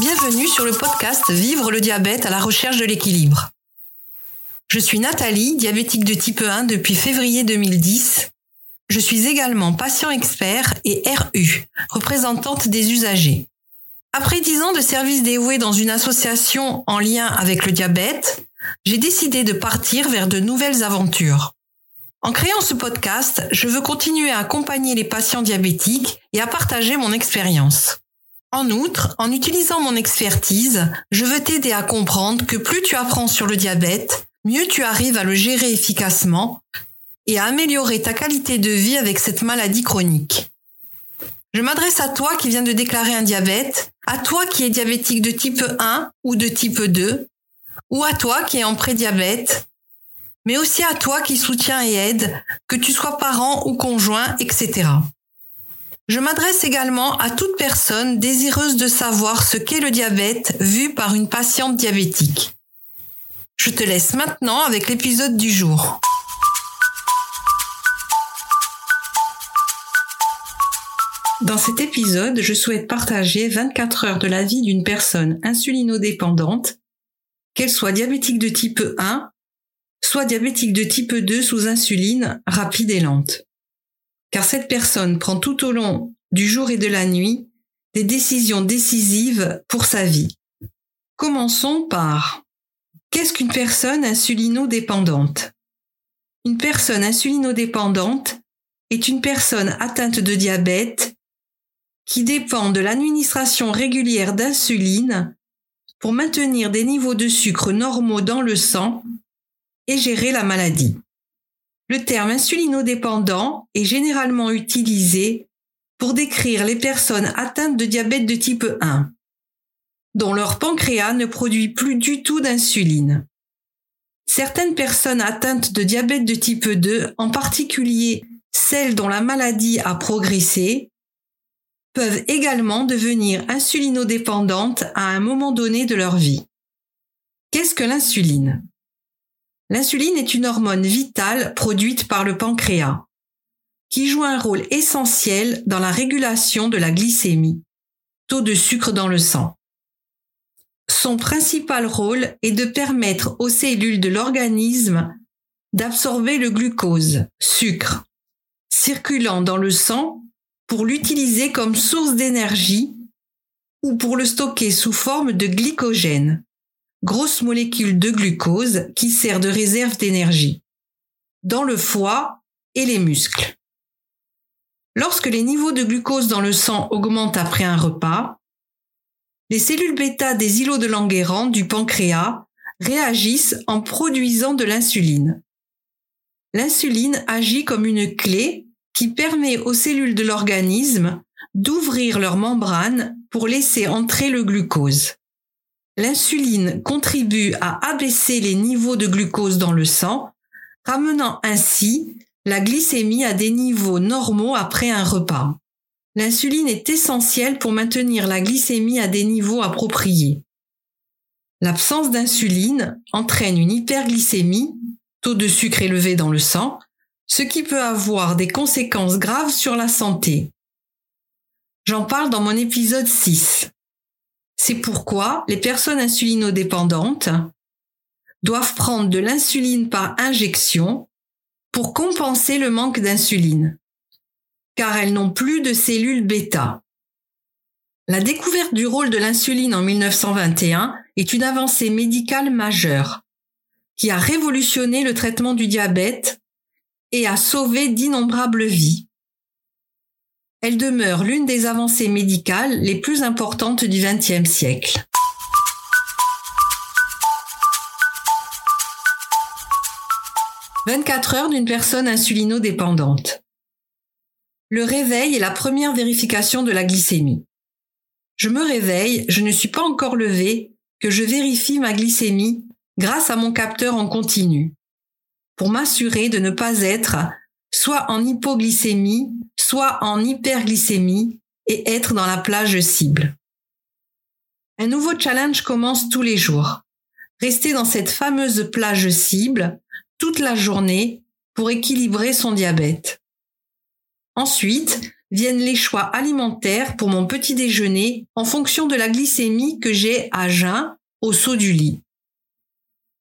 Bienvenue sur le podcast Vivre le diabète à la recherche de l'équilibre. Je suis Nathalie, diabétique de type 1 depuis février 2010. Je suis également patient expert et RU, représentante des usagers. Après dix ans de service dévoué dans une association en lien avec le diabète, j'ai décidé de partir vers de nouvelles aventures. En créant ce podcast, je veux continuer à accompagner les patients diabétiques et à partager mon expérience. En outre, en utilisant mon expertise, je veux t'aider à comprendre que plus tu apprends sur le diabète, mieux tu arrives à le gérer efficacement et à améliorer ta qualité de vie avec cette maladie chronique. Je m'adresse à toi qui viens de déclarer un diabète, à toi qui es diabétique de type 1 ou de type 2, ou à toi qui es en prédiabète, mais aussi à toi qui soutiens et aide, que tu sois parent ou conjoint, etc. Je m'adresse également à toute personne désireuse de savoir ce qu'est le diabète vu par une patiente diabétique. Je te laisse maintenant avec l'épisode du jour. Dans cet épisode, je souhaite partager 24 heures de la vie d'une personne insulinodépendante, qu'elle soit diabétique de type 1, soit diabétique de type 2 sous insuline rapide et lente car cette personne prend tout au long du jour et de la nuit des décisions décisives pour sa vie. Commençons par qu'est-ce qu'une personne insulinodépendante? Une personne insulinodépendante est une personne atteinte de diabète qui dépend de l'administration régulière d'insuline pour maintenir des niveaux de sucre normaux dans le sang et gérer la maladie. Le terme insulinodépendant est généralement utilisé pour décrire les personnes atteintes de diabète de type 1, dont leur pancréas ne produit plus du tout d'insuline. Certaines personnes atteintes de diabète de type 2, en particulier celles dont la maladie a progressé, peuvent également devenir insulinodépendantes à un moment donné de leur vie. Qu'est-ce que l'insuline? L'insuline est une hormone vitale produite par le pancréas, qui joue un rôle essentiel dans la régulation de la glycémie, taux de sucre dans le sang. Son principal rôle est de permettre aux cellules de l'organisme d'absorber le glucose, sucre, circulant dans le sang pour l'utiliser comme source d'énergie ou pour le stocker sous forme de glycogène, grosse molécule de glucose qui sert de réserve d'énergie, dans le foie et les muscles. Lorsque les niveaux de glucose dans le sang augmentent après un repas, les cellules bêta des îlots de Langerhans du pancréas réagissent en produisant de l'insuline. L'insuline agit comme une clé qui permet aux cellules de l'organisme d'ouvrir leur membrane pour laisser entrer le glucose. L'insuline contribue à abaisser les niveaux de glucose dans le sang, ramenant ainsi la glycémie à des niveaux normaux après un repas. L'insuline est essentielle pour maintenir la glycémie à des niveaux appropriés. L'absence d'insuline entraîne une hyperglycémie, taux de sucre élevé dans le sang, ce qui peut avoir des conséquences graves sur la santé. J'en parle dans mon épisode 6. C'est pourquoi les personnes insulinodépendantes doivent prendre de l'insuline par injection pour compenser le manque d'insuline, car elles n'ont plus de cellules bêta. La découverte du rôle de l'insuline en 1921 est une avancée médicale majeure qui a révolutionné le traitement du diabète et a sauvé d'innombrables vies elle demeure l'une des avancées médicales les plus importantes du XXe siècle. « 24 heures d'une personne insulinodépendante. Le réveil est la première vérification de la glycémie. Je me réveille, je ne suis pas encore levé, que je vérifie ma glycémie grâce à mon capteur en continu, pour m'assurer de ne pas être soit en hypoglycémie, soit en hyperglycémie et être dans la plage cible. Un nouveau challenge commence tous les jours. Rester dans cette fameuse plage cible toute la journée pour équilibrer son diabète. Ensuite, viennent les choix alimentaires pour mon petit déjeuner en fonction de la glycémie que j'ai à jeun au saut du lit.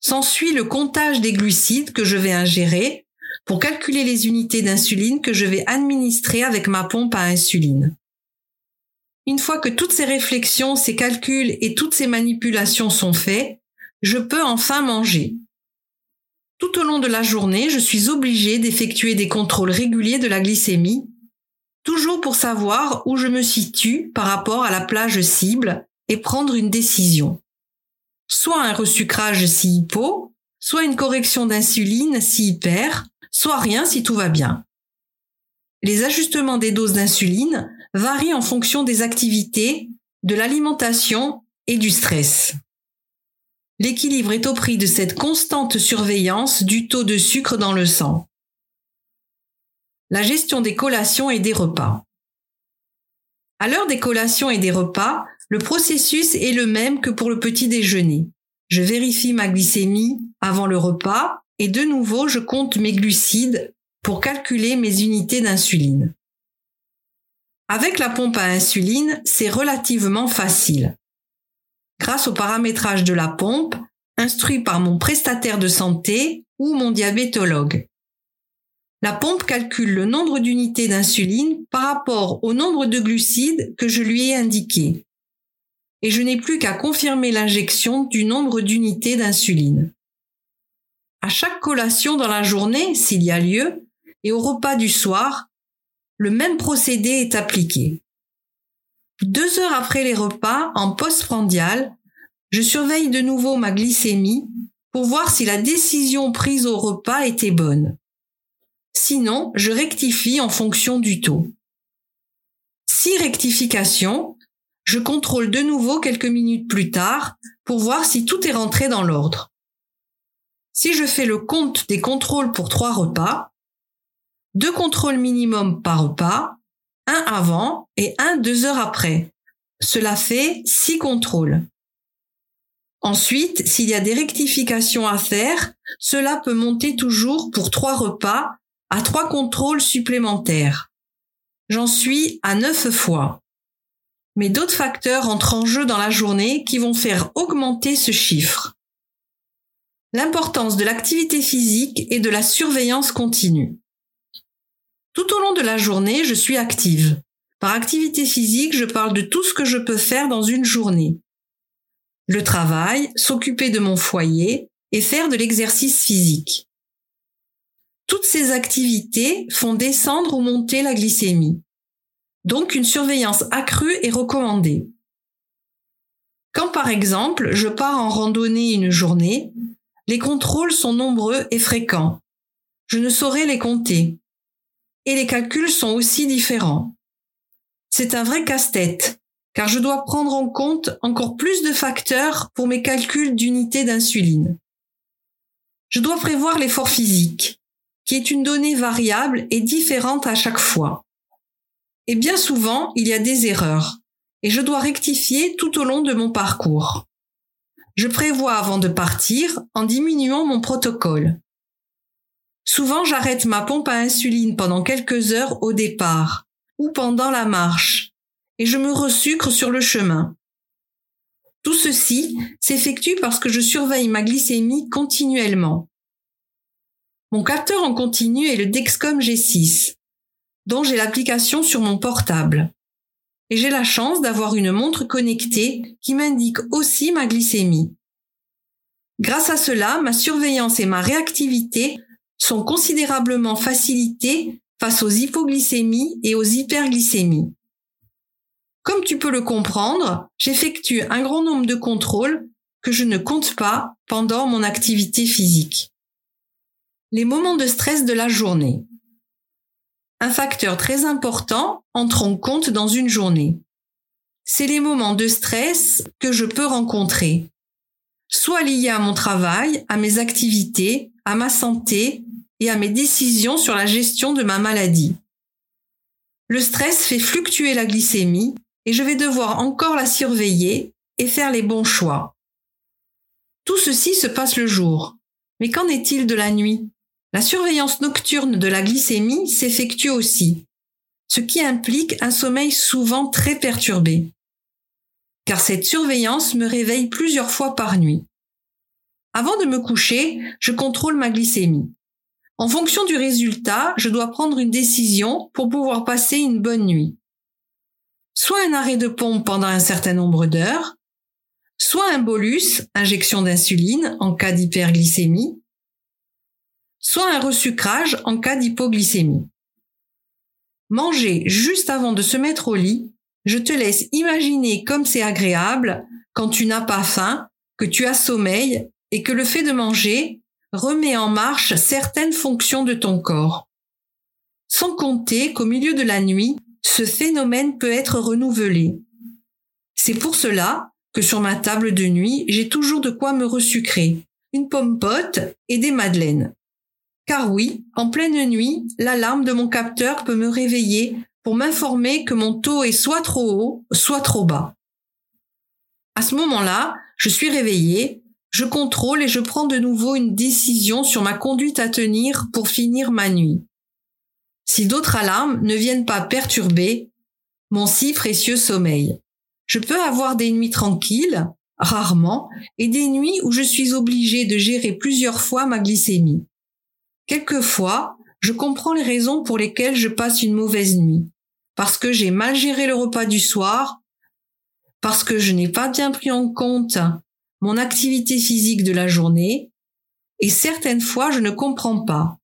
S'ensuit le comptage des glucides que je vais ingérer pour calculer les unités d'insuline que je vais administrer avec ma pompe à insuline. Une fois que toutes ces réflexions, ces calculs et toutes ces manipulations sont faits, je peux enfin manger. Tout au long de la journée, je suis obligé d'effectuer des contrôles réguliers de la glycémie, toujours pour savoir où je me situe par rapport à la plage cible et prendre une décision. Soit un resucrage si hypo, soit une correction d'insuline si hyper, soit rien si tout va bien. Les ajustements des doses d'insuline varient en fonction des activités, de l'alimentation et du stress. L'équilibre est au prix de cette constante surveillance du taux de sucre dans le sang. La gestion des collations et des repas. À l'heure des collations et des repas, le processus est le même que pour le petit déjeuner. Je vérifie ma glycémie avant le repas et de nouveau je compte mes glucides pour calculer mes unités d'insuline. Avec la pompe à insuline, c'est relativement facile grâce au paramétrage de la pompe, instruit par mon prestataire de santé ou mon diabétologue. La pompe calcule le nombre d'unités d'insuline par rapport au nombre de glucides que je lui ai indiqué. Et je n'ai plus qu'à confirmer l'injection du nombre d'unités d'insuline. À chaque collation dans la journée, s'il y a lieu, et au repas du soir, le même procédé est appliqué. Deux heures après les repas, en postprandial, je surveille de nouveau ma glycémie pour voir si la décision prise au repas était bonne. Sinon, je rectifie en fonction du taux. Si rectification, je contrôle de nouveau quelques minutes plus tard pour voir si tout est rentré dans l'ordre. Si je fais le compte des contrôles pour trois repas, deux contrôles minimum par repas, un avant et un deux heures après. Cela fait six contrôles. Ensuite, s'il y a des rectifications à faire, cela peut monter toujours pour trois repas à trois contrôles supplémentaires. J'en suis à neuf fois. Mais d'autres facteurs entrent en jeu dans la journée qui vont faire augmenter ce chiffre. L'importance de l'activité physique et de la surveillance continue. Tout au long de la journée, je suis active. Par activité physique, je parle de tout ce que je peux faire dans une journée. Le travail, s'occuper de mon foyer et faire de l'exercice physique. Toutes ces activités font descendre ou monter la glycémie. Donc une surveillance accrue est recommandée. Quand par exemple je pars en randonnée une journée, les contrôles sont nombreux et fréquents. Je ne saurais les compter et les calculs sont aussi différents. C'est un vrai casse-tête, car je dois prendre en compte encore plus de facteurs pour mes calculs d'unités d'insuline. Je dois prévoir l'effort physique, qui est une donnée variable et différente à chaque fois. Et bien souvent, il y a des erreurs, et je dois rectifier tout au long de mon parcours. Je prévois avant de partir en diminuant mon protocole. Souvent, j'arrête ma pompe à insuline pendant quelques heures au départ ou pendant la marche et je me resucre sur le chemin. Tout ceci s'effectue parce que je surveille ma glycémie continuellement. Mon capteur en continu est le Dexcom G6, dont j'ai l'application sur mon portable. Et j'ai la chance d'avoir une montre connectée qui m'indique aussi ma glycémie. Grâce à cela, ma surveillance et ma réactivité sont considérablement facilités face aux hypoglycémies et aux hyperglycémies. Comme tu peux le comprendre, j'effectue un grand nombre de contrôles que je ne compte pas pendant mon activité physique. Les moments de stress de la journée. Un facteur très important entre en compte dans une journée. C'est les moments de stress que je peux rencontrer, soit liés à mon travail, à mes activités, à ma santé et à mes décisions sur la gestion de ma maladie. Le stress fait fluctuer la glycémie et je vais devoir encore la surveiller et faire les bons choix. Tout ceci se passe le jour. Mais qu'en est-il de la nuit? La surveillance nocturne de la glycémie s'effectue aussi. ce qui implique un sommeil souvent très perturbé. Car cette surveillance me réveille plusieurs fois par nuit. Avant de me coucher, je contrôle ma glycémie. En fonction du résultat, je dois prendre une décision pour pouvoir passer une bonne nuit. Soit un arrêt de pompe pendant un certain nombre d'heures, soit un bolus, injection d'insuline en cas d'hyperglycémie, soit un resucrage en cas d'hypoglycémie. Manger juste avant de se mettre au lit, je te laisse imaginer comme c'est agréable quand tu n'as pas faim, que tu as sommeil et que le fait de manger remet en marche certaines fonctions de ton corps. Sans compter qu'au milieu de la nuit, ce phénomène peut être renouvelé. C'est pour cela que sur ma table de nuit, j'ai toujours de quoi me resucrer, une pomme pote et des madeleines. Car oui, en pleine nuit, l'alarme de mon capteur peut me réveiller pour m'informer que mon taux est soit trop haut, soit trop bas. À ce moment-là, je suis réveillée, je contrôle et je prends de nouveau une décision sur ma conduite à tenir pour finir ma nuit. Si d'autres alarmes ne viennent pas perturber mon si précieux sommeil. Je peux avoir des nuits tranquilles, rarement, et des nuits où je suis obligée de gérer plusieurs fois ma glycémie. Quelquefois, je comprends les raisons pour lesquelles je passe une mauvaise nuit. Parce que j'ai mal géré le repas du soir, parce que je n'ai pas bien pris en compte mon activité physique de la journée, et certaines fois je ne comprends pas.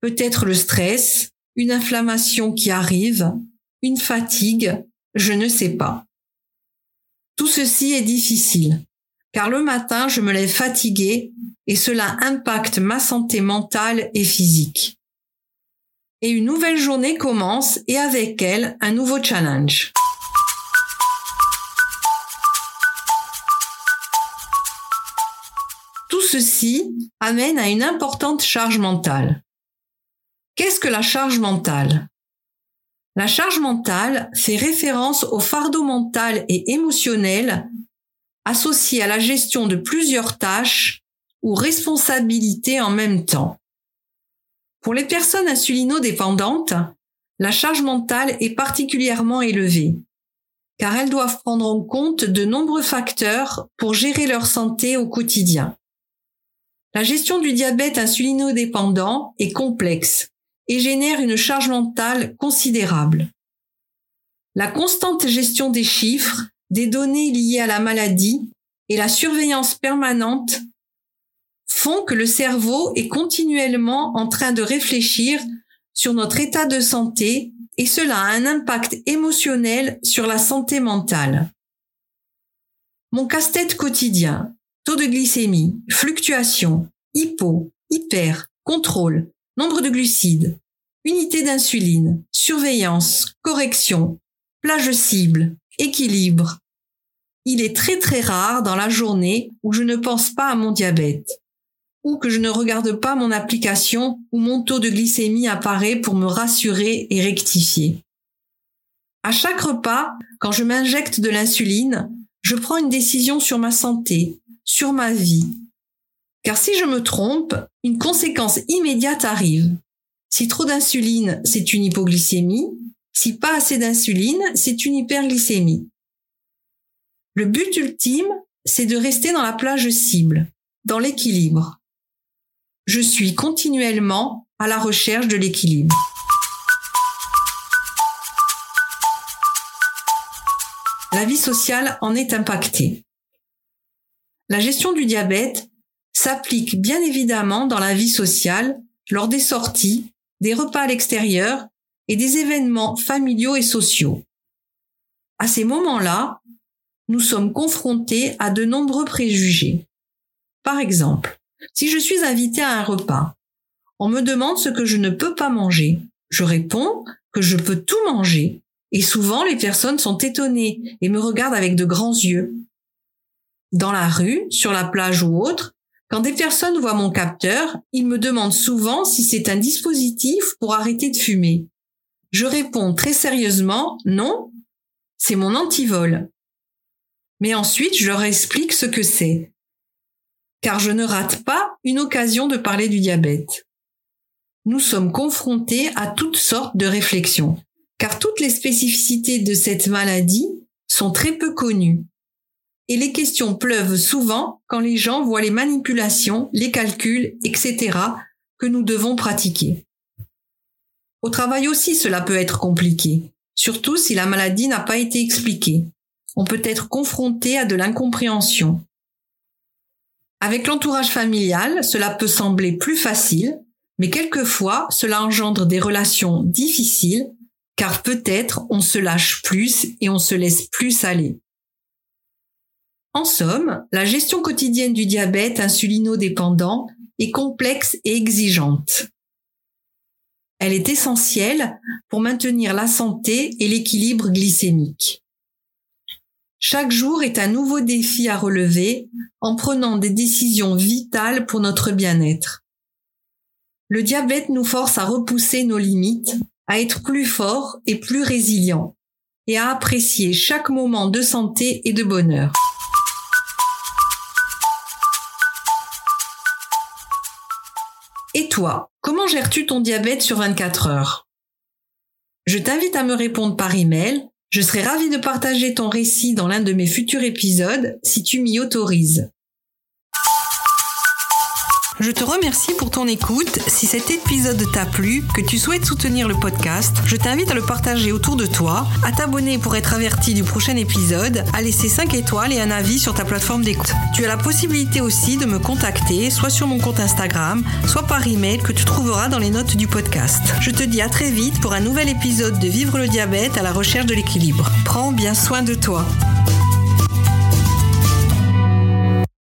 Peut-être le stress, une inflammation qui arrive, une fatigue, je ne sais pas. Tout ceci est difficile, car le matin je me lève fatiguée et cela impacte ma santé mentale et physique. Et une nouvelle journée commence et avec elle un nouveau challenge. Tout ceci amène à une importante charge mentale. Qu'est-ce que la charge mentale? La charge mentale fait référence au fardeau mental et émotionnel associé à la gestion de plusieurs tâches ou responsabilités en même temps. Pour les personnes insulinodépendantes, la charge mentale est particulièrement élevée, car elles doivent prendre en compte de nombreux facteurs pour gérer leur santé au quotidien. La gestion du diabète insulinodépendant est complexe et génère une charge mentale considérable. La constante gestion des chiffres, des données liées à la maladie et la surveillance permanente font que le cerveau est continuellement en train de réfléchir sur notre état de santé et cela a un impact émotionnel sur la santé mentale. Mon casse-tête quotidien, taux de glycémie, fluctuation, hypo, hyper, contrôle, nombre de glucides, unité d'insuline, surveillance, correction, plage cible, équilibre. Il est très très rare dans la journée où je ne pense pas à mon diabète ou que je ne regarde pas mon application où mon taux de glycémie apparaît pour me rassurer et rectifier. À chaque repas, quand je m'injecte de l'insuline, je prends une décision sur ma santé, sur ma vie, car si je me trompe, une conséquence immédiate arrive. Si trop d'insuline, c'est une hypoglycémie. Si pas assez d'insuline, c'est une hyperglycémie. Le but ultime, c'est de rester dans la plage cible, dans l'équilibre. Je suis continuellement à la recherche de l'équilibre. La vie sociale en est impactée. La gestion du diabète s'applique bien évidemment dans la vie sociale, lors des sorties, des repas à l'extérieur et des événements familiaux et sociaux. À ces moments-là, nous sommes confrontés à de nombreux préjugés. Par exemple, si je suis invité à un repas, on me demande ce que je ne peux pas manger. Je réponds que je peux tout manger. Et souvent, les personnes sont étonnées et me regardent avec de grands yeux. Dans la rue, sur la plage ou autre, quand des personnes voient mon capteur, ils me demandent souvent si c'est un dispositif pour arrêter de fumer. Je réponds très sérieusement non, c'est mon antivol. Mais ensuite, je leur explique ce que c'est. Car je ne rate pas une occasion de parler du diabète. Nous sommes confrontés à toutes sortes de réflexions. car toutes les spécificités de cette maladie sont très peu connues. Et les questions pleuvent souvent quand les gens voient les manipulations, les calculs, etc. que nous devons pratiquer. Au travail aussi, cela peut être compliqué, surtout si la maladie n'a pas été expliquée. On peut être confronté à de l'incompréhension. Avec l'entourage familial, cela peut sembler plus facile, mais quelquefois cela engendre des relations difficiles, car peut-être on se lâche plus et on se laisse plus aller. En somme, la gestion quotidienne du diabète insulino-dépendant est complexe et exigeante. Elle est essentielle pour maintenir la santé et l'équilibre glycémique. Chaque jour est un nouveau défi à relever en prenant des décisions vitales pour notre bien-être. Le diabète nous force à repousser nos limites, à être plus forts et plus résilients, et à apprécier chaque moment de santé et de bonheur. Et toi, comment gères-tu ton diabète sur 24 heures? Je t'invite à me répondre par email je serai ravie de partager ton récit dans l'un de mes futurs épisodes si tu m'y autorises. Je te remercie pour ton écoute. Si cet épisode t'a plu, que tu souhaites soutenir le podcast, je t'invite à le partager autour de toi, à t'abonner pour être averti du prochain épisode, à laisser 5 étoiles et un avis sur ta plateforme d'écoute. Tu as la possibilité aussi de me contacter, soit sur mon compte Instagram, soit par email que tu trouveras dans les notes du podcast. Je te dis à très vite pour un nouvel épisode de Vivre le diabète à la recherche de l'équilibre. Prends bien soin de toi.